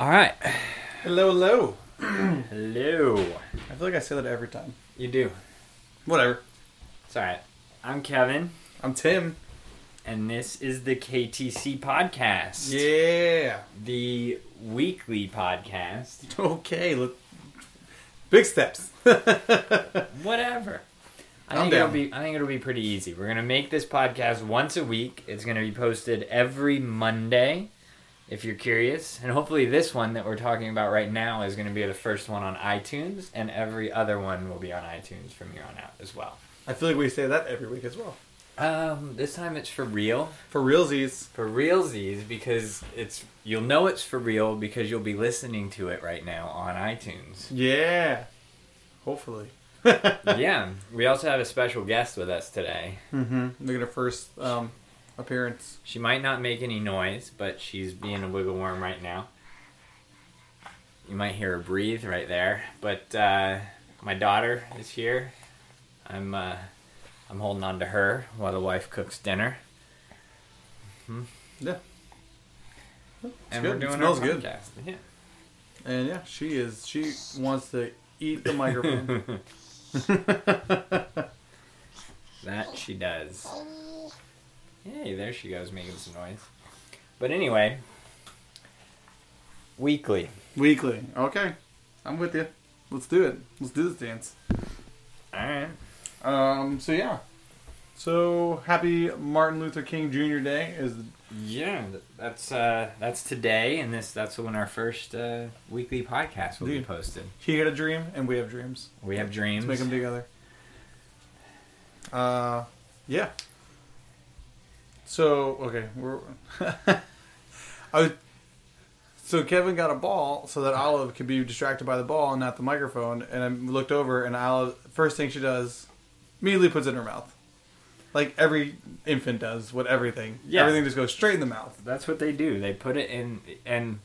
All right. Hello, hello. Hello. I feel like I say that every time. You do. Whatever. It's all right. I'm Kevin, I'm Tim. and this is the KTC podcast. Yeah. The weekly podcast. Okay. Look. Big steps. Whatever. I I'm think down. it'll be. I think it'll be pretty easy. We're gonna make this podcast once a week. It's gonna be posted every Monday, if you're curious, and hopefully this one that we're talking about right now is gonna be the first one on iTunes, and every other one will be on iTunes from here on out as well. I feel like we say that every week as well. Um, this time it's for real. For realsies. for realsies because it's you'll know it's for real because you'll be listening to it right now on iTunes. Yeah. Hopefully. yeah, we also have a special guest with us today. Mm-hmm. Making her first um, appearance. She might not make any noise, but she's being a wiggle worm right now. You might hear her breathe right there. But uh, my daughter is here. I'm uh, I'm holding on to her while the wife cooks dinner. Yeah. It's and good. we're doing it smells our good. podcast. Yeah. And yeah, she is. She wants to eat the microphone. That she does. Hey, there she goes making some noise. But anyway, weekly. Weekly. Okay. I'm with you. Let's do it. Let's do this dance. All right. Um. So yeah. So happy Martin Luther King Jr. Day is Yeah, that's uh, that's today, and this that's when our first uh, weekly podcast will be posted. he had a dream and we have dreams. We have dreams. Let's make them together. Uh, yeah. So okay, we're. I was, so Kevin got a ball so that Olive could be distracted by the ball and not the microphone. And I looked over and Olive, first thing she does, immediately puts it in her mouth, like every infant does with everything. Yeah. Everything just goes straight in the mouth. That's what they do. They put it in and.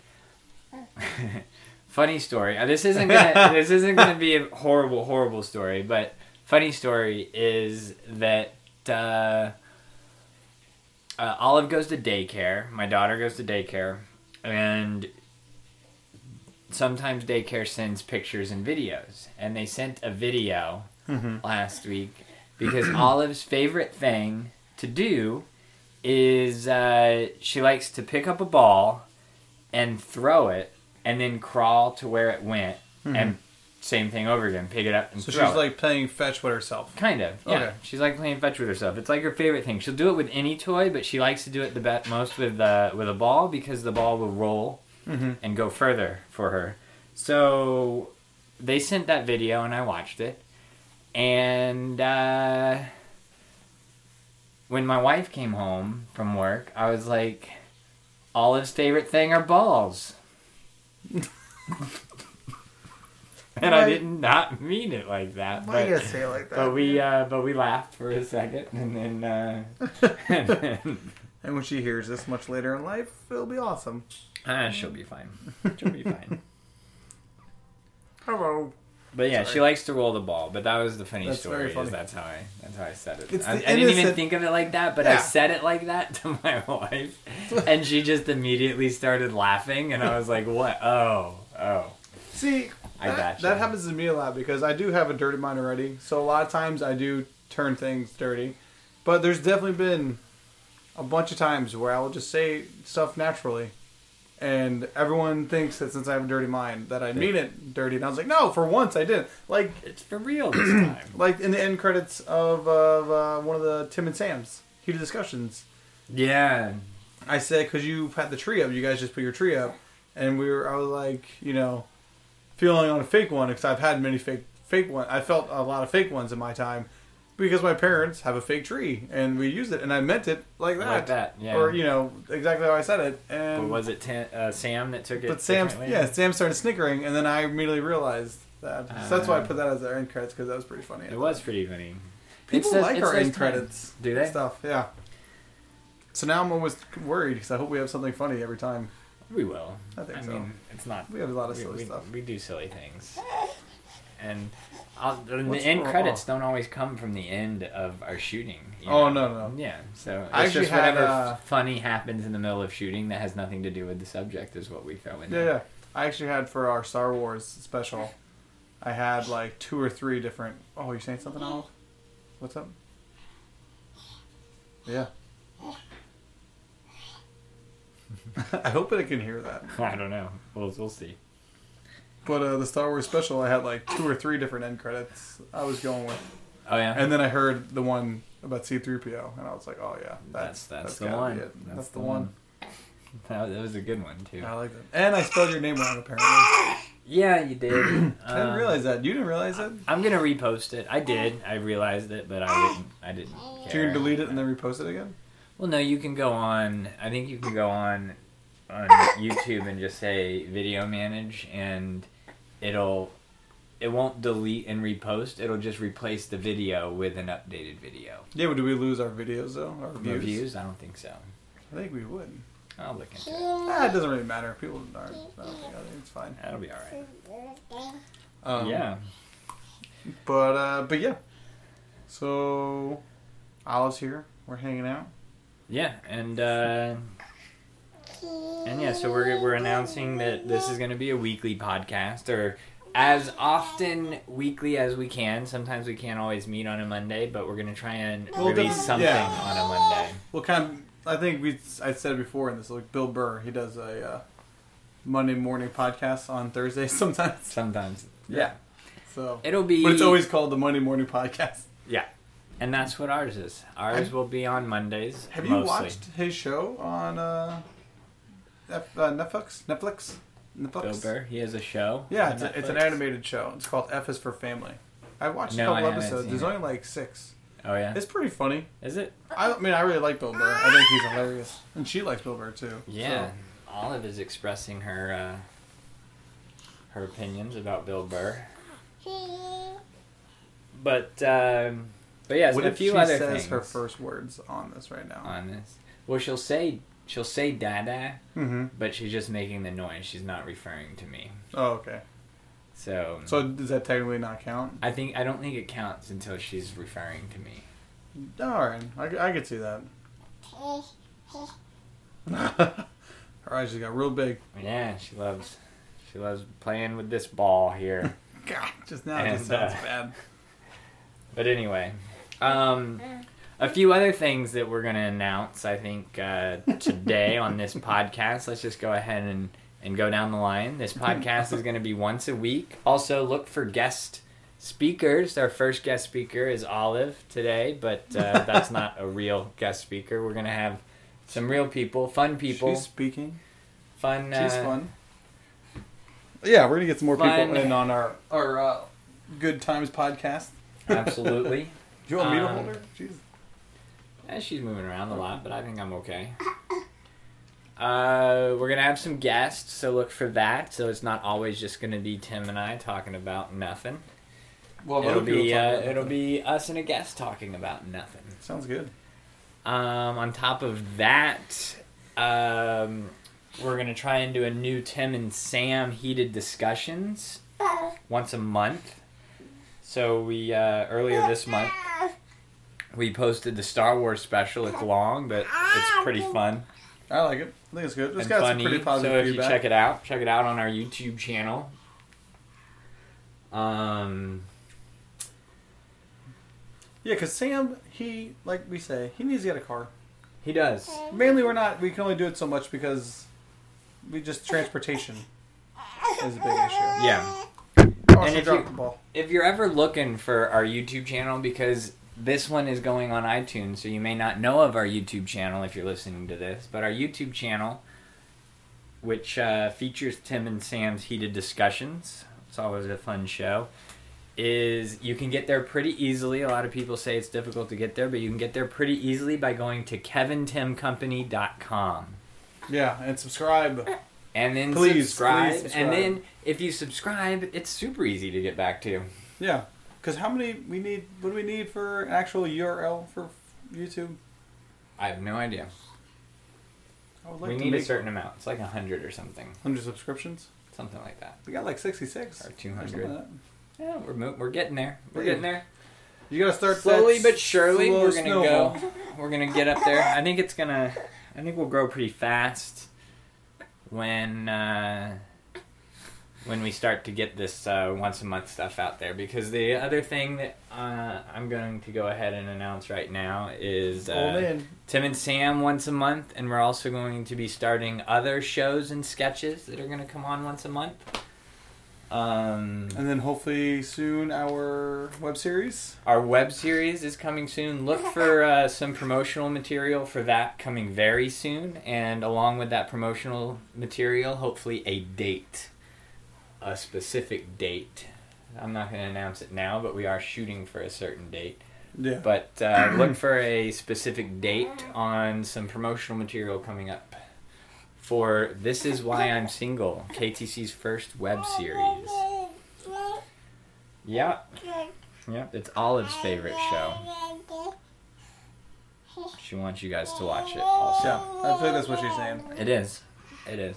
funny story. Uh, This isn't gonna. this isn't gonna be a horrible, horrible story. But funny story is that uh, uh, Olive goes to daycare. My daughter goes to daycare, and sometimes daycare sends pictures and videos. And they sent a video last week because Olive's favorite thing to do is uh, she likes to pick up a ball and throw it and then crawl to where it went and same thing over again pick it up and So she's it. like playing fetch with herself. kind of yeah Okay. she's like playing fetch with herself it's like her favorite thing she'll do it with any toy but she likes to do it the best most with uh, with a ball because the ball will roll Mhm. and go further for her so they sent that video and I watched it and uh, when my wife came home from work, I was like, Olive's favorite thing are balls. and I did not mean it like that. Why you But, gotta say it like that? but we uh, but we laughed for a second and then, uh, and then And when she hears this much later in life, it'll be awesome. ah, she'll be fine. She'll be fine. Hello. But yeah, she likes to roll the ball. But that was the funny That's story. very Is funny. that's how I that's how I said it. I, I didn't even think of it like that, but I said it like that to my wife, and she just immediately started laughing, and I was like, "What? Oh, oh." See, I that, gotcha. that happens to me a lot because I do have a dirty mind already. So a lot of times I do turn things dirty. But there's definitely been a bunch of times where I will just say stuff naturally. And everyone thinks that since I have a dirty mind that I mean it dirty. And I was like, no, for once I didn't. Like, It's for real this time. like in the end credits of, of uh, one of the Tim and Sam's heated discussions. yeah, I said because you had the tree up, you guys just put your tree up, and we were. I was like, you know, feeling on a fake one because I've had many fake fake one. I felt a lot of fake ones in my time because my parents have a fake tree and we used it, and I meant it like that, like that. Yeah. or you know exactly how I said it. but And was it Tim, uh, Sam that took it? but Sam, yeah, Sam started snickering, and then I immediately realized that. so that's why I Ah. put that as our end credits because that was pretty funny. it was pretty funny. People It's like it's our end times. credits. Do they? Stuff, yeah. So now I'm almost worried because I hope we have something funny every time. We will. I think I so. mean, it's not. We have a lot of silly we, stuff. we do silly things. And I'll, the What's end credits don't always come from the end of our shooting. you Oh, know? no, no. Yeah, so it's I actually just had, whatever funny happens in the middle of shooting that has nothing to do with the subject is what we throw in Yeah, there. yeah. I actually had for our Star Wars special. I had like two or three different. Oh, you saying something, Olive? What's up? Yeah. I hope that I can hear that. I don't know. We'll we'll see. But uh, the Star Wars special, I had like two or three different end credits I was going with, Oh yeah. and then I heard the one about C three PO, and I was like, oh yeah, That's- that's the gotta one. That's, That's the, the one. that, that was a good one too. I like that. And I spelled your name wrong apparently. Yeah, you did. I didn't Um, realize that. You didn't realize it. I'm gonna repost it. I did. I realized it, but I didn't. I didn't. So you're gonna delete it and then repost it again? Well, no, you can go on. I think you can go on on YouTube and just say video manage, and it'll it won't delete and repost. It'll just replace the video with an updated video. Yeah, but do we lose our videos though? Our views? Reviews? I don't think so. I think we would. I'll look into it. Ah, it doesn't really matter. People aren't. I don't think, it's fine. That'll be all right. Um, yeah. But uh, but yeah. So, Olive's here. We're hanging out. Yeah, and uh, and yeah, so we're we're announcing that this is going to be a weekly podcast, or as often weekly as we can. Sometimes we can't always meet on a Monday, but we're going to try and Well, release something yeah. on a Monday. Well, kind of. I think we. I said it before in this. Like Bill Burr, he does a uh, Monday morning podcast on Thursday sometimes. Sometimes, Yeah. So, it'll be. but it's always called the Monday morning podcast. yeah, and that's what ours is. Ours Have- will be on Mondays. Have you watched his show on uh, F- uh, Netflix? Netflix? Netflix? Bill Burr? He has a show. Yeah, it's, a, it's an animated show. It's called F is for Family. I watched No, a I couple episodes. There's it. only like six. Oh yeah, It's pretty funny. is it? I mean, I really like Bill Burr. I think he's hilarious, and she likes Bill Burr too. Yeah, Olive is expressing her uh, her opinions about Bill Burr. But um, but so What a if few she other says things her first words on this right now? on this. Well, she'll say she'll say "dada," mm-hmm. but she's just making the noise. She's not referring to me. Oh, okay. So So does that technically not count? I think I don't think it counts until she's referring to me. Right, I, I could see that. Her eyes just got real big. Yeah, she loves she loves playing with this ball here. God, just now it just And, uh, sounds bad. But anyway, um, a few other things that we're going to announce, I think, uh, today on this podcast. Let's just go ahead and, and go down the line. This podcast is going to be once a week. Also, look for guest speakers. Our first guest speaker is Olive today, but uh, that's not a real guest speaker. We're going to have some real people, fun people, She's speaking. fun. She's uh, fun. Yeah, we're gonna get some more Fun. people in on our our uh, Good Times podcast. Absolutely. Do you want me to Um, hold her? Jeez. Eh, she's moving around a lot, but I think I'm okay. Uh, we're gonna have some guests, so look for that. So it's not always just gonna be Tim and I talking about nothing. Well, it'll be uh, about it'll be us and a guest talking about nothing. Sounds good. Um, on top of that, um, we're gonna try and do a new Tim and Sam heated discussions once a month. So we uh, earlier this month we posted the Star Wars special. It's long, but it's pretty fun I like it. I think it's good. It's and got funny. some pretty positive so if feedback. you check it out, check it out on our YouTube channel. Um, Yeah, because Sam, he like we say, he needs to get a car. he does. Mainly, we're not. We can only do it so much because we just transportation is a big issue. Yeah. Oh, And if you, ball. if you're ever looking for our YouTube channel, because this one is going on iTunes, so you may not know of our YouTube channel if you're listening to this, but our YouTube channel, which uh, features Tim and Sam's heated discussions, it's always a fun show, is you can get there pretty easily. A lot of people say it's difficult to get there, but you can get there pretty easily by going to kevintimcompany.com. Yeah, and subscribe. And then Please, subscribe, please subscribe. And then if you subscribe, it's super easy to get back to. Yeah, because how many we need? What do we need for an actual URL for YouTube? I have no idea. I would like we to need make a certain amount. It's like a hundred or something, hundred subscriptions. something like that. We got like sixty six Or 200. Yeah, we're mo- we're getting there. We're Yeah. getting there. You gotta start Slowly but surely, slow we're gonna snowball. go. We're gonna get up there. I think it's gonna. I think we'll grow pretty fast when uh, when we start to get this uh, once a month stuff out there. Because the other thing that uh, I'm going to go ahead and announce right now is uh, Tim and Sam once a month, and we're also going to be starting other shows and sketches that are going to come on once a month. Um, and then hopefully soon our web series. our web series is coming soon. Look for uh, some promotional material for that coming very soon, and along with that promotional material, hopefully a date, a specific date. I'm not going to announce it now, but we are shooting for a certain date. Yeah. But uh, look for a specific date on some promotional material coming up for This Is Why I'm Single, KTC's first web series. Yeah, yeah, it's Olive's favorite show. She wants you guys to watch it also. yeah, I think that's what she's saying. It is. It is.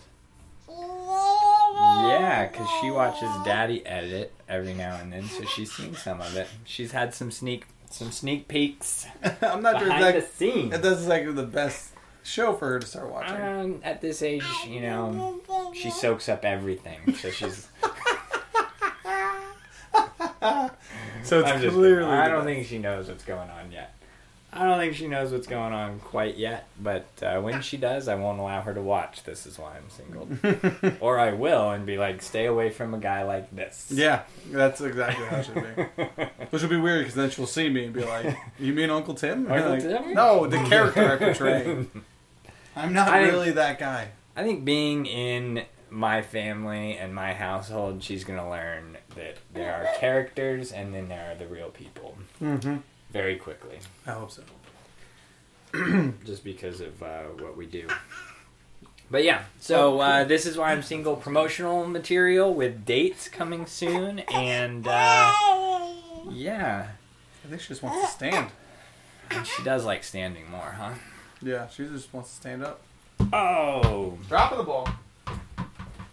Yeah, because she watches Daddy edit every now and then, so she's seen some of it. She's had some sneak some sneak peeks I'm not sure if behind the that, scenes. if that's like the best show for her to start watching. Um, at this age, you know, she soaks up everything. So she's. so it's I'm just. clearly. I don't think she knows what's going on yet. I don't think she knows what's going on quite yet. But uh, when she does, I won't allow her to watch. This is why I'm single. or I will and be like, stay away from a guy like this. Yeah, that's exactly how it should be. Which would be weird because then she'll see me and be like, "You mean Uncle Tim?" Uncle like, Tim? No, the character I portray. I'm not I- really that guy. I think being in my family and my household, she's gonna learn that there are characters and then there are the real people Mm-hmm. Very quickly. I hope so. just because of uh, what we do. But yeah, so uh, this is why I'm single. Promotional material with dates coming soon, and uh, yeah, I think she just wants to stand. and she does like standing more, huh? Yeah, she just wants to stand up. Oh, Dropping the ball.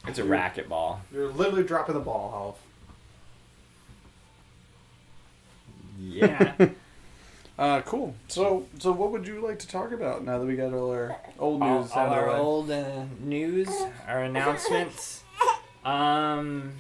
it's a racquetball. You're literally dropping the ball, Yeah. Half. Uh, cool. So, so what would you like to talk about now that we got all our old news all out of our way? old uh, news, our announcements. Um,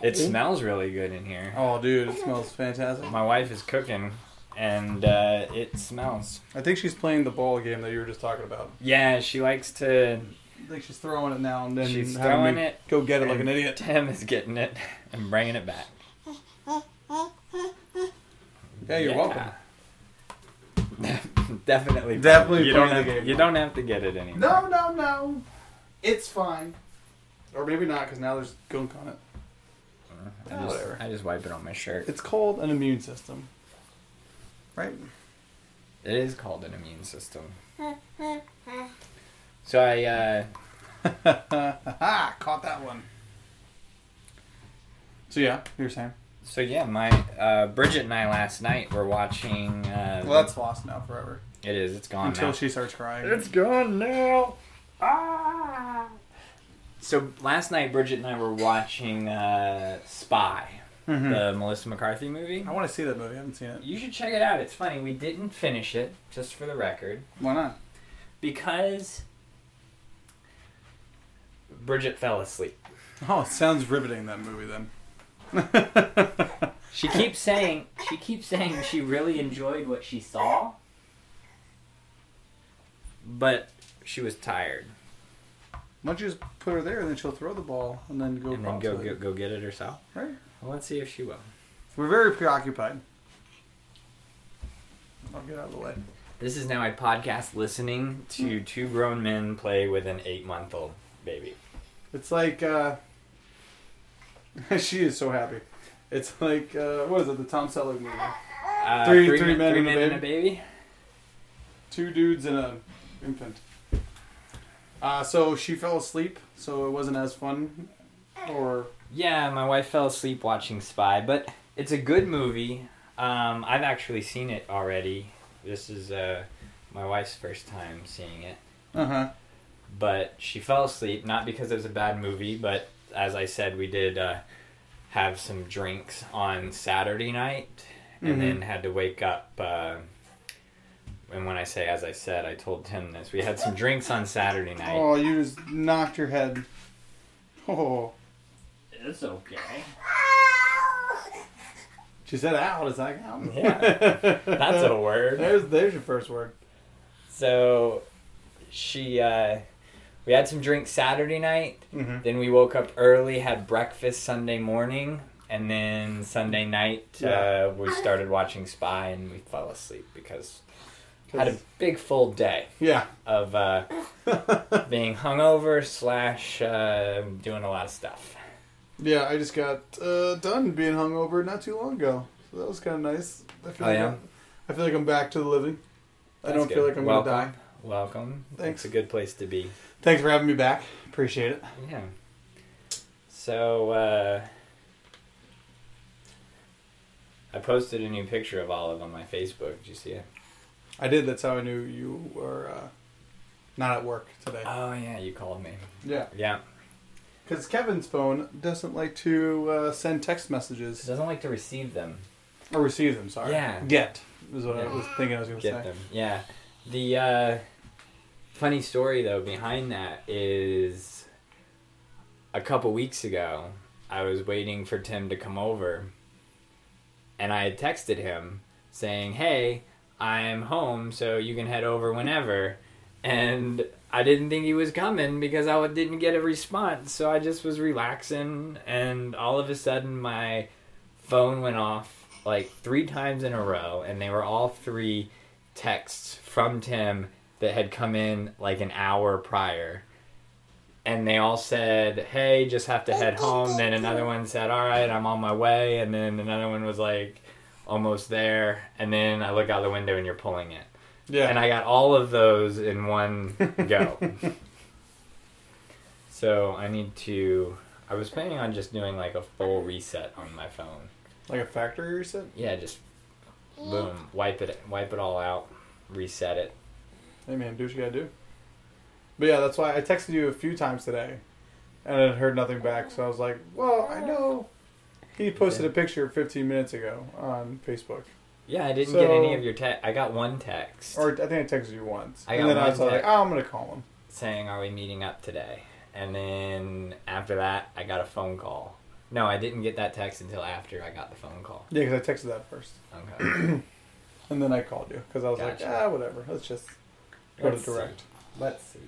it smells really good in here. Oh, dude, it smells fantastic. My wife is cooking, and uh, it smells. I think she's playing the ball game that you were just talking about. Yeah, she likes to. I think she's throwing it now and then. She's throwing it. Go get it like an idiot. Tim is getting it and bringing it back. Yeah, you're welcome. Definitely. Definitely You don't have. game. You don't have to get it anymore. No, no, no. It's fine. Or maybe not, because now there's gunk on it. I just, whatever. I just wipe it on my shirt. It's called an immune system. Right? It is called an immune system. So I. Uh, Caught that one. So yeah, you're saying. So yeah, my uh, Bridget and I last night were watching. Uh, Well, that's lost now forever. it is. It's gone Until now. she starts crying. It's gone now. Ah. So last night, Bridget and I were watching uh, Spy, Mhm. the Melissa McCarthy movie. I want to see that movie. I haven't seen it. You should check it out. It's funny. We didn't finish it, just for the record, Why not? because Bridget fell asleep. Oh, it sounds riveting. That movie then. She keeps saying she keeps saying she really enjoyed what she saw, but she was tired, Why don't you just put her there and then she'll throw the ball and then go and then go go, go get it herself. Right. Well, let's see if she will. We're very preoccupied. I'll get out of the way. This is now a podcast listening to two grown men play with an eight month old baby. It's like uh she is so happy. It's like uh what is it, the Tom Selleck movie? Uh, Three- three, three men, men three and a men and a baby. Two dudes and a infant. Uh so she fell asleep, so it wasn't as fun. Or Yeah, my wife fell asleep watching Spy, but it's a good movie. Um, I've actually seen it already. This is uh, my wife's first time seeing it. uh huh. but she fell asleep not because it was a bad movie but as i said we did uh, have some drinks on saturday night and Mhm. then had to wake up uh, and when i say as i said i told tim this we had some drinks on saturday night Oh, you just knocked your head. Oh, It's okay. she said "ow." It's like, count? Yeah. That's a word. There's there's your first word. So she uh we had some drinks Saturday night. Mm-hmm. Then we woke up early, had breakfast Sunday morning, and then Sunday night Yeah. uh, we started watching Spy and we fell asleep because had a big full day Yeah. of uh, being hungover slash uh, doing a lot of stuff. yeah, I just got uh, done being hungover not too long ago, so that was kind of nice. I feel Oh, like yeah? I'm, I feel like I'm back to the living. I don't feel like I'm Welcome. gonna die. Welcome. Thanks. It's a good place to be. Thanks for having me back. Appreciate it. Yeah. So uh, I posted a new picture of Olive on my Facebook. Did you see it? I did. That's how I knew you were uh, not at work today. Oh yeah, you called me. Yeah, Yeah. because Kevin's phone doesn't like to uh, send text messages doesn't like to receive them. or receive them. Sorry. Yeah. Get is what I was thinking. I was going to Get say. them. Yeah. The uh, funny story though behind that is a couple weeks ago I was waiting for Tim to come over and I had texted him saying, "Hey, I'm home so you can head over whenever." And I didn't think he was coming because I didn't get a response. So I just was relaxing and all of a sudden my phone went off like 3 times in a row and they were all three texts from Tim that had come in like an hour prior. And they all said, Hey, just have to head home. Then another one said, All right, I'm on my way. And then another one was like, Almost there. And then I look out the window and you're pulling it. Yeah. And I got all of those in one go. so I need to. I was planning on just doing like a full reset on my phone. like a factory reset. Yeah, just boom, wipe it, wipe it all out, reset it. Hey man, do what you gotta do. But yeah, that's why I texted you a few times today, and I heard nothing back. So I was like, "Well, I know." He posted a picture 15 minutes ago on Facebook, Yeah, I didn't So- get any of your text. I got one text or I think I texted you once, I and then I one was like, text. "Oh, I'm gonna call him." saying, "Are we meeting up today?" And then after that, I got a phone call. No, I didn't get that text until after I got the phone call. Yeah, because I texted that first, Okay. and then I called you because I was Gotcha. like, "Ah, whatever. Let's just go Let's to direct." see. Let's see.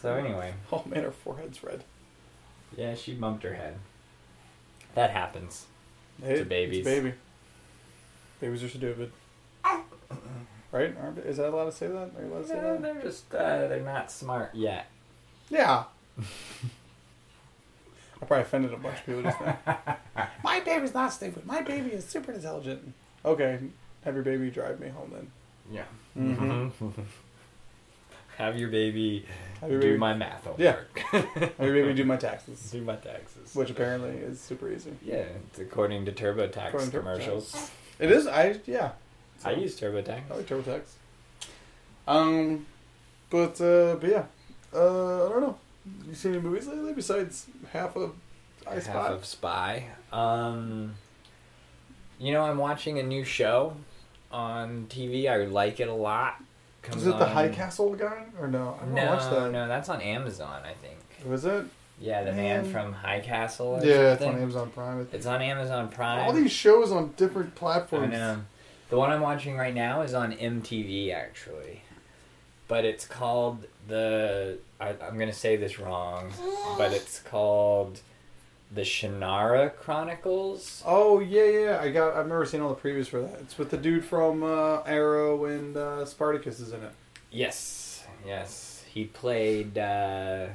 So anyway, Oh man, her forehead's red. yeah, she bumped her head. That happens. Hey, To babies. It's baby. Babies are stupid. Right? Aren't, is that allowed to say that? Are you allowed to say No, that? they're just uh, they're not smart yet. Yeah. I probably offended a bunch of people just now. My baby's not stupid. My baby is super intelligent. Okay, have your baby drive me home then. Yeah. Mhm. Have your baby Have your do baby, my math Yeah. homework. have your baby do my taxes, do my taxes. which apparently is super easy. Yeah, it's according to TurboTax According to commercials. It is. I yeah. I use TurboTax. I like TurboTax. Um, but uh, but yeah, uh, I don't know. You seen any movies lately besides half of I Half Spy? of Spy. Um, you know, I'm watching a new show on TV. I like it a lot. Comes Is it the on- High Castle guy or no? I don't No, watch that. no, that's on Amazon. I think. Was it? Yeah, the man, Man. from High Castle. Or Yeah, it's something. on Amazon Prime. It's on Amazon Prime. All these shows on different I platforms. know. The one I'm watching right now is on MTV actually, but it's called the. I, I'm gonna say this wrong, but it's called the Shannara Chronicles. Oh yeah, yeah. I got. I've never seen all the previews for that. It's with the dude from uh, Arrow and uh, Spartacus is in it. Yes, yes. He played. Uh,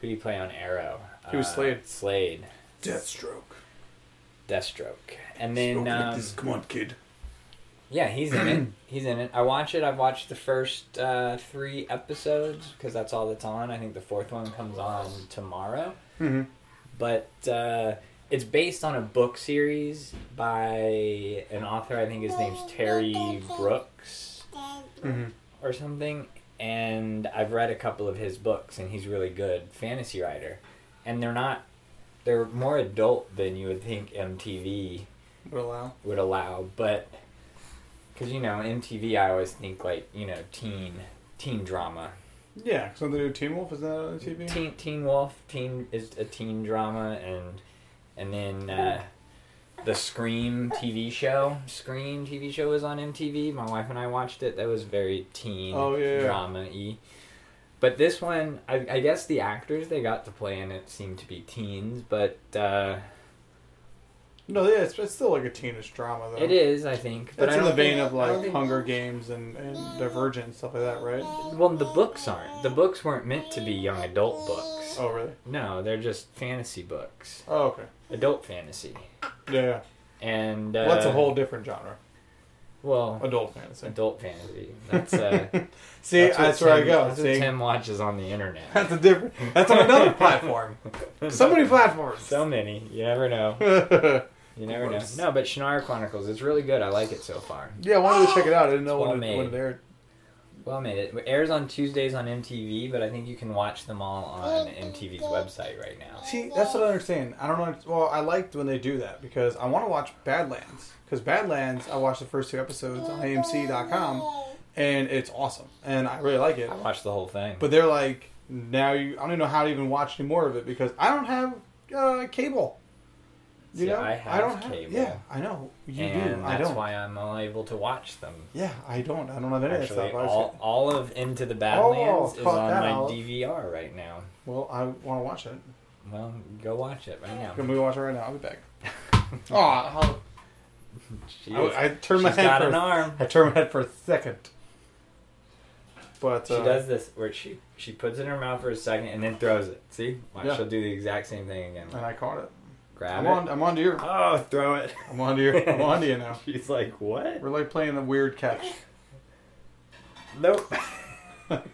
who did he play on Arrow? He was Uh, Slade. Slade. Deathstroke. Deathstroke. And then. Um, Come on, kid. Yeah, he's in it. He's in it. I watch it. I've watched the first uh, three episodes because that's all that's on. I think the fourth one comes on tomorrow. Mm-hmm. But uh, it's based on a book series by an author. I think his name's Terry Brooks Mm-hmm. or something. And I've read a couple of his books, and he's really good fantasy writer. And they're not. They're more adult than you would think MTV Would allow. would allow, but because you know MTV, I always think like you know teen teen drama, Yeah, something to do Teen Wolf is that on TV? Teen Teen Wolf, teen is a teen drama, and and then uh, the Scream TV show. Scream TV show was on MTV. My wife and I watched it. That was very teen Oh, yeah, yeah. drama y. But this one, I, I guess the actors they got to play in it seemed to be teens, but uh, No, yeah, it's, it's still like a teenish drama though. it is, I think. But It's I in the vein think- of like think- Hunger Games and, and Divergent and stuff like that, right? Well, the books aren't. The books weren't meant to be young adult books. Oh, really? No, they're just fantasy books, Oh, okay. adult fantasy, Yeah, yeah. and uh, Well, that's a whole different genre. well Adult fantasy. adult fantasy. That's uh, See, that's, that's, what where I go. That's what See, Tim watches on the internet. that's a different. That's on another platform. So many platforms. So many. You never know. Yeah, You never know. No, but Shannara Chronicles. It's really good. I like it so far. Yeah, I wanted to check it out. I didn't know Well when, it, made. when it aired. Well made. It airs on Tuesdays on MTV, but I think you can watch them all on MTV's website right now. See, that's what I understand. I don't know. Well, I liked when they do that because I want to watch Badlands. Because Badlands, I watched the first two episodes on AMC.com, and it's awesome, and I really like it. I watched the whole thing. But they're like, now you, I don't even know how to even watch any more of it because I don't have uh, cable. You See, know, I have don't cable. Yeah, I know you and do. I that's don't. why I'm unable to watch them. Yeah, I don't. I don't have any of that Actually, stuff. I all, all of Into the Badlands is cut on my out. DVR right now. well, I want to watch it. Well, go watch it right now. Can we watch it right now? I'll be back. Oh, She I, is- I turned my head got for an arm. I turned my head for a second. But She uh, does this where she she puts it in her mouth for a second and then throws it. See? Watch, Yeah. She'll do the exact same thing again. and I caught it. Grab I'm it. on. I'm on to you. Oh, throw it. I'm on to you. I'm on to you now. She's like, what? We're like playing a weird catch. Nope.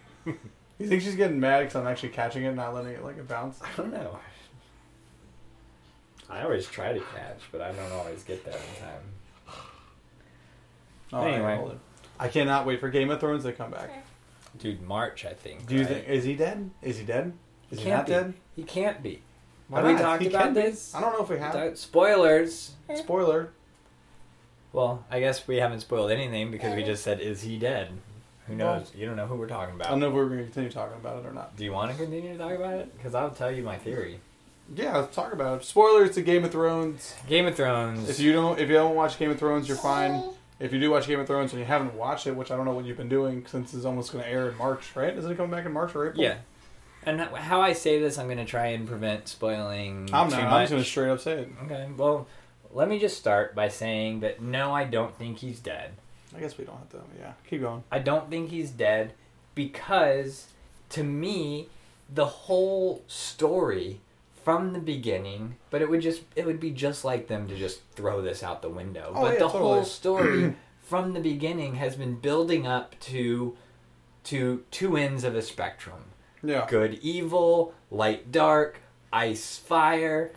You think she's getting mad because I'm actually catching it, and not letting it like it bounce? I don't know. I always try to catch, but I don't always get there in time. Oh, Anyway. I cannot wait for Game of Thrones to come back. Dude, March, I think. Do you right? think is he dead? Is he dead? Is He not be. dead? He can't be. Why Have we talked He about this? I don't know if we have. Don't- Spoilers. Eh. Spoiler. Well, I guess we haven't spoiled anything because we eh. just said, "Is he dead?" Who Well- knows? you don't know who we're talking about. I about. don't know if we're going to continue talking about it or not. Do you want to continue to talk about it? Because I'll tell you my theory. Yeah, let's talk about it. Spoilers to Game of Thrones. Game of Thrones. If you don't, if you haven't watched Game of Thrones, you're fine. If you do watch Game of Thrones And how I say this, I'm going to try and prevent spoiling I'm not. I'm just going to straight up say it. Okay. Well, let me just start by saying that no, I don't think he's dead. I guess we don't have to. Yeah, keep going. I don't think he's dead because to me the whole story from the beginning but it would just it would be just like them to just throw this out the window Oh, but yeah, the totally. whole story from the beginning has been building up to to two ends of a spectrum Yeah. good evil light dark ice fire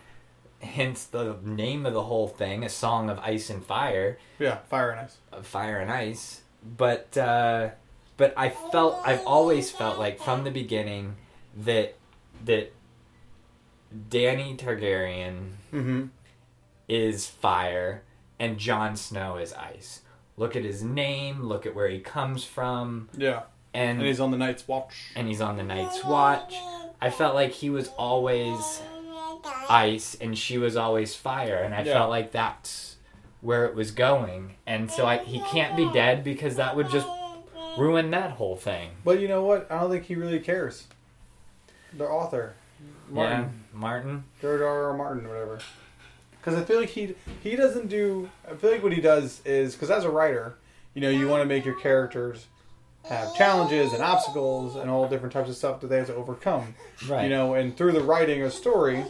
hence the name of the whole thing a song of ice and fire Yeah. Fire and ice. of fire and ice but uh but i felt i've always felt like from the beginning that that Dany Targaryen Mm-hmm. is fire and Jon Snow is ice. Look at his name, look at where he comes from, Yeah. And And he's on the Night's Watch. and he's on the Night's Watch. I felt like he was always ice and she was always fire, and I Yeah. felt like that's where it was going. And so I, he can't be dead because that would just ruin that whole thing. But you know what? I don't think he really cares. The author, Martin, Yeah, Martin. George R. R. Martin, or whatever. Because I feel like he he doesn't do. I feel like what he does is because as a writer, you know, you want to make your characters have challenges and obstacles and all different types of stuff that they have to overcome. Right. You know, and through the writing of story,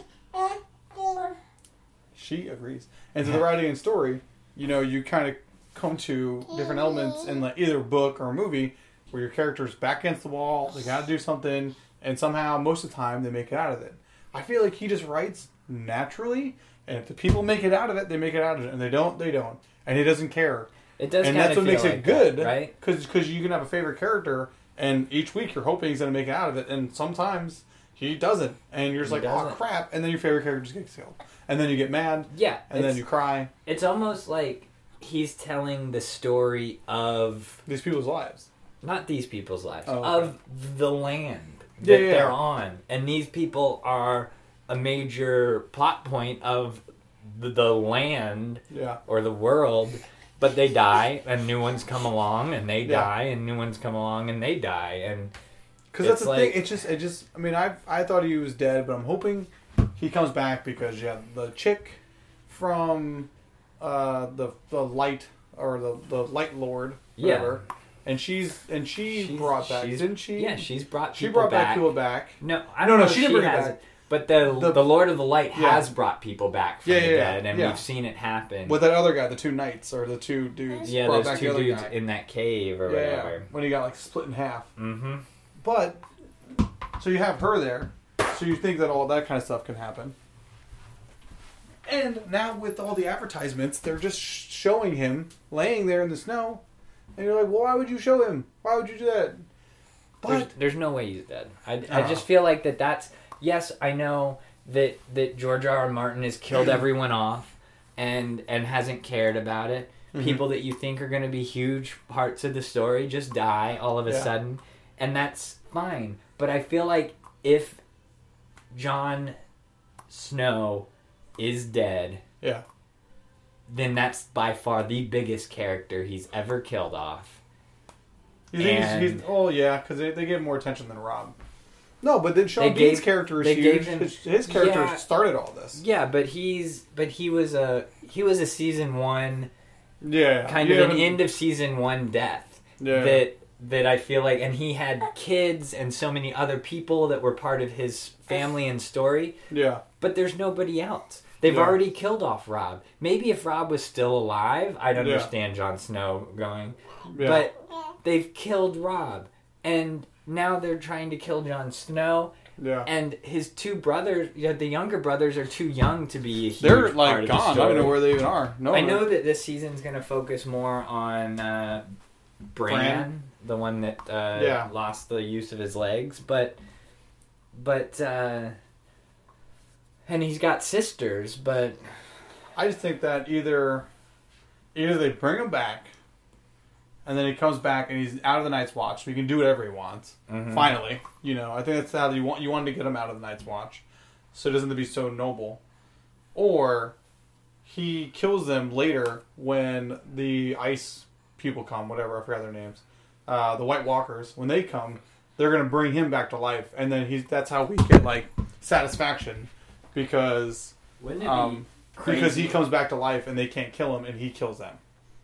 she agrees. And through the writing and story, you know, you kind of come to different elements in like either book or movie where your character's back against the wall, they got to do something, and somehow most of the time they make it out of it. I feel like he just writes naturally, and if the people make it out of it, they make it out of it, and they don't, they don't, and he doesn't care. It does and that's what makes like it good, that, right? Because because you can have a favorite character, and each week you're hoping he's going to make it out of it, and sometimes he doesn't, and you're just He like, oh crap, and then your favorite character just gets killed, and then you get mad, Yeah, and then you cry. It's almost like he's telling the story of These people's lives. not these people's lives, Oh, okay. of the land Yeah, that yeah, they're yeah. on. And these people are a major plot point of the, the land Yeah. or the world, but they die and new ones come along and they Yeah. die and new ones come along and they die and Because that's the like- thing. It's just, it just. I mean, I I thought he was dead, but I'm hoping he comes back because yeah, the chick from uh, the the light or the the light lord, Yeah. whatever, and she's and she She's- brought back, didn't she? yeah, she's brought she brought back back. people back. No, I don't no, know. she didn't bring it back. But the, The- the Lord of the Light Yeah. has brought people back from Yeah, the yeah, dead, and we've seen it happen. With that other guy, the two knights or the two dudes. yeah, those back two dudes guy. in that cave or whatever. when he got like split in half. Mm-hmm. But so you have her there, so you think that all that kind of stuff can happen. And now with all the advertisements, they're just showing him laying there in the snow, and you're like, well, why would you show him? Why would you do that? There's, But there's no way he's dead. I, I just feel like that. That's yes, I know that that George R. R. Martin has killed everyone off, and and hasn't cared about it. Mhm. People that you think are going to be huge parts of the story just die all of a Yeah. sudden, and that's fine. But I feel like if Jon Snow is dead, yeah, then that's by far the biggest character he's ever killed off. you think he's, he's oh yeah, because they, they give more attention than Robb. No, but then Sean They Bean's gave- character is huge. him- his, his character Yeah. started all this. Yeah, but he's but he was a he was a season one Yeah, kind You of an end of season one death Yeah. that that I feel like, and he had kids and so many other people that were part of his family and story, yeah, but there's nobody else. They've Yeah. already killed off Robb. Maybe if Robb was still alive, I'd Yeah. understand Jon Snow going, yeah. but they've killed Robb, and now they're trying to kill Jon Snow. yeah. And his two brothers, yeah, the younger brothers, are too young to be a huge They're part like of the gone. I don't know where they even are. No, I know that this season's going to focus more on uh, Bran, Bran? the one that uh, Yeah. lost the use of his legs, but but uh, and he's got sisters, but I just think that either either they bring him back, and then he comes back and he's out of the Night's Watch. So he can do whatever he wants. Mhm. Finally, you know, I think that's how you want. You wanted to get him out of the Night's Watch, so it doesn't have to be so noble. Or he kills them later when the ice people come. Whatever I forgot their names. Uh, the White Walkers when they come, they're gonna bring him back to life, and then he's that's how we get like satisfaction because wouldn't it um, be because he comes back to life and they can't kill him and he kills them.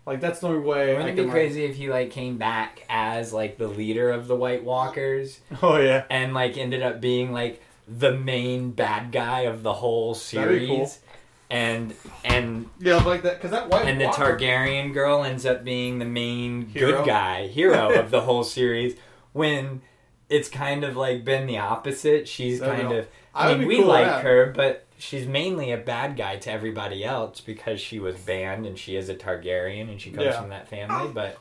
Like that's the only way. I Wouldn't it can, be like- crazy if he like came back as like the leader of the White Walkers Oh yeah, and like ended up being like the main bad guy of the whole series, cool. and and yeah, like that because that white and the Targaryen girl ends up being the main Hero. good guy, hero of the whole series. When it's kind of like been the opposite. She's That'd kind of. I I mean, we cool like her, but she's mainly a bad guy to everybody else because she was banned and she is a Targaryen and she comes Yeah. from that family. But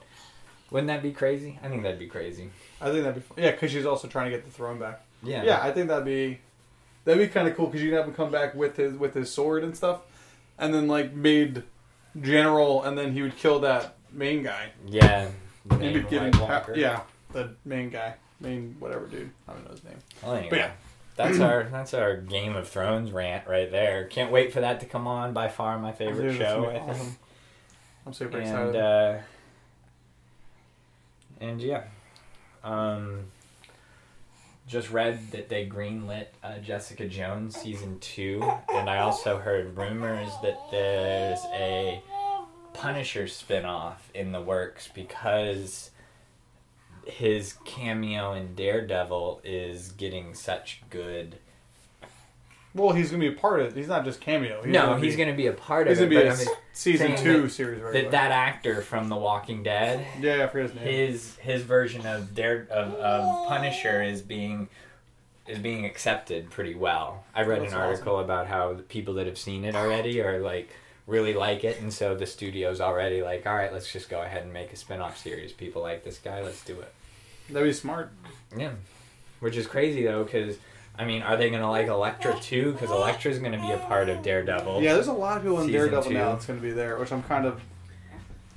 wouldn't that be crazy? I think that'd be crazy. I think that'd be yeah because she's also trying to get the throne back. Yeah. Yeah, I think that'd be that'd be kind of cool because you can have him come back with his with his sword and stuff, and then like made general, and then he would kill that main guy. Yeah. the main White Walker. yeah the main guy, main whatever dude. I don't know his name. Well, anyway, But yeah. That's our that's our Game of Thrones rant right there. Can't wait for that to come on. By far my favorite Dude, show. I think. awesome. I'm super and excited. uh, and yeah, um, just read that they greenlit uh, Jessica Jones season two, and I also heard rumors that there's a Punisher spinoff in the works because his cameo in Daredevil is getting such good. well, he's gonna be a part of it. He's not just cameo. He's no, gonna he's going to be a part of He's of gonna be a mean, season two that- series. Right that that actor from The Walking Dead yeah, I forget his name. his his version of Dare of, of Punisher is being is being accepted pretty well. I read That's an article about how the people that have seen it already are like really like it, and so the studio's already like, all right, let's just go ahead and make a spin-off series. People like this guy, let's do it. That'd be smart. Yeah, which is crazy though, because I mean, are they gonna like Elektra too? Because Elektra's gonna be a part of Daredevil. Yeah, there's a lot of people in Daredevil now two. that's going to be there, which I'm kind of.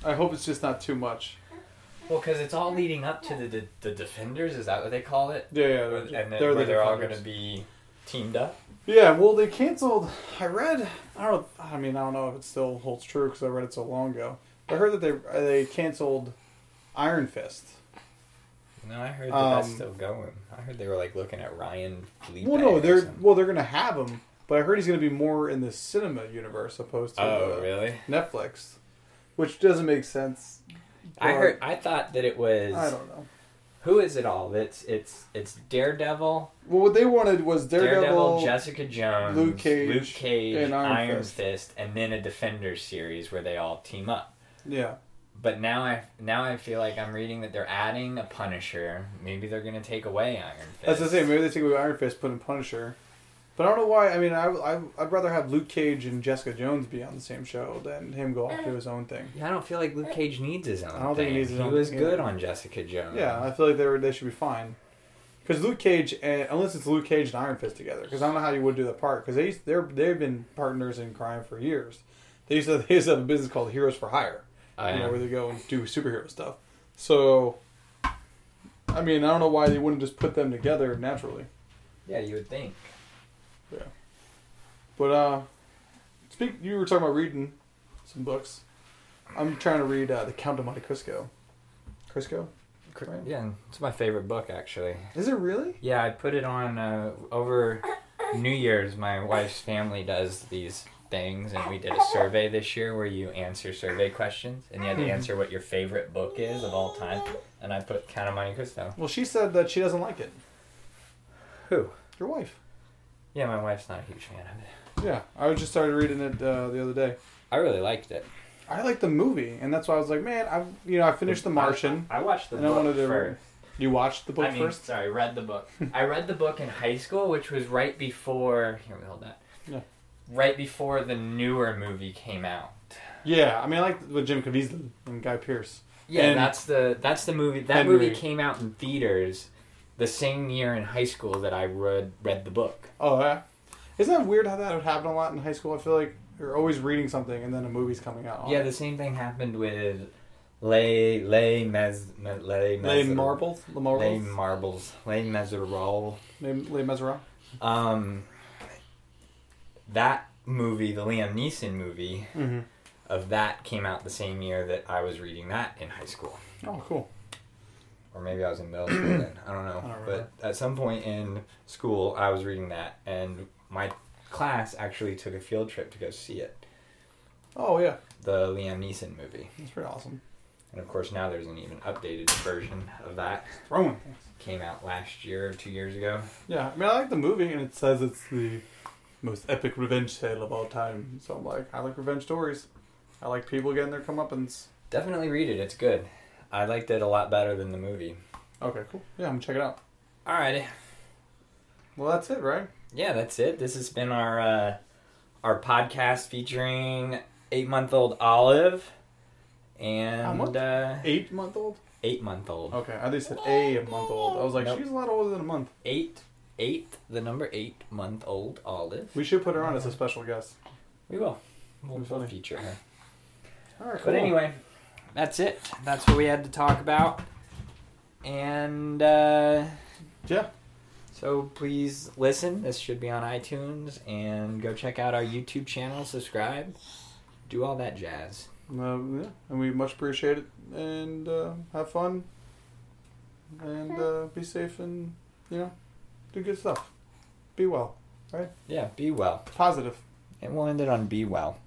I hope it's just not too much. Well, because it's all leading up to the, the the defenders. Is that what they call it? Yeah, yeah. They're, and then they're the they're all going to be teamed up. Yeah, well, they canceled. I read. I don't. I mean, I don't know if it still holds true because I read it so long ago. I heard that they they canceled Iron Fist. No, I heard that that's Um, still going. I heard they were like looking at Ryan Phillippe. Well, no, they're well, they're gonna have him, but I heard he's gonna be more in the cinema universe opposed to Oh, uh, really? Netflix, which doesn't make sense. I heard. I thought that it was. I don't know. Who is it all? It's it's it's Daredevil, Well, what they wanted was Daredevil, Daredevil. Jessica Jones, Luke Cage, Luke Cage, and Iron, Iron Fist. Fist. and then a Defenders series where they all team up. yeah, But now I now I feel like I'm reading that they're adding a Punisher. Maybe they're gonna take away Iron Fist. that's the thing. Maybe they take away Iron Fist, put in Punisher. But I don't know why. I mean, I, I I'd rather have Luke Cage and Jessica Jones be on the same show than him go off eh. do his own thing. Yeah, I don't feel like Luke eh. Cage needs his own. I don't think he thing. needs his He own was thing good either. on Jessica Jones. Yeah, I feel like they were, they should be fine. Because Luke Cage, and, unless it's Luke Cage and Iron Fist together, because I don't know how you would do that part. Because they they're they've been partners in crime for years. They used to they used to have a business called Heroes for Hire, I you know, where they go and do superhero stuff. So, I mean, I don't know why they wouldn't just put them together naturally. yeah, you would think. Yeah. But uh, speak. You were talking about reading some books. I'm trying to read uh, The Count of Monte Cristo. Crisco? Right. Yeah, it's my favorite book actually. Is it really? Yeah, I put it on uh, over New Year's. My wife's family does these things, and we did a survey this year where you answer survey questions, and you had to Mhm. answer what your favorite book is of all time. And I put Count of Monte Cristo. Well, she said that she doesn't like it. Who? Your wife. Yeah, my wife's not a huge fan of it. Yeah, I just started reading it uh, the other day. I really liked it. I liked the movie, and that's why I was like, man, I you know I finished The Martian. I, I watched the And I book wanted to- first. You watched the book I mean, first? sorry, read the book. I read the book in high school, which was right before. Here, we hold that. Yeah. Right before the newer movie came out. Yeah, I mean I like with Jim Caviezel and Guy Pearce. Yeah, And- that's the that's the movie. That Henry. movie came out in theaters the same year in high school that I read read the book. Oh yeah, isn't that weird how that would happen a lot in high school? I feel like you're always reading something and then a movie's coming out. Yeah, the same thing happened with Les Les Mes Me- Les Les Marbles, Les Marbles, Marbles. Les Miserables. Les, Les Um, that movie, the Liam Neeson movie, Mm-hmm. of that came out the same year that I was reading that in high school. Oh, cool. Or maybe I was in middle school then. I don't know. I don't but at some point in school, I was reading that, and my class actually took a field trip to go see it. Oh yeah, The Liam Neeson movie. that's pretty awesome. And of course, now there's an even updated version of that. Throwing things. Came out last year or two years ago. Yeah, I mean I like the movie, and it says it's the most epic revenge tale of all time. So I'm like, I like revenge stories. I like people getting their comeuppance. Definitely read it. It's good. I liked it a lot better than the movie. Okay, cool. Yeah, I'm gonna check it out. Alrighty. Well, that's it, right? yeah, that's it. This has been our uh, our podcast featuring eight month old Olive How and much? uh, Eight month old. eight month old. Okay, I think said a month old. I was like, Nope. she's a lot older than a month. Eight, eight, the number eight month old Olive. We should put her on as a special guest. We will. We'll, we'll feature her. All right, But anyway, that's it. That's what we had to talk about. And uh, yeah, so please listen. This should be on iTunes. And go check out our YouTube channel, subscribe, do all that jazz. um, yeah, and we much appreciate it. And uh, have fun, and uh, be safe, and you know, do good stuff. Be well, right? Yeah, be well. positive. And we'll end it on be well.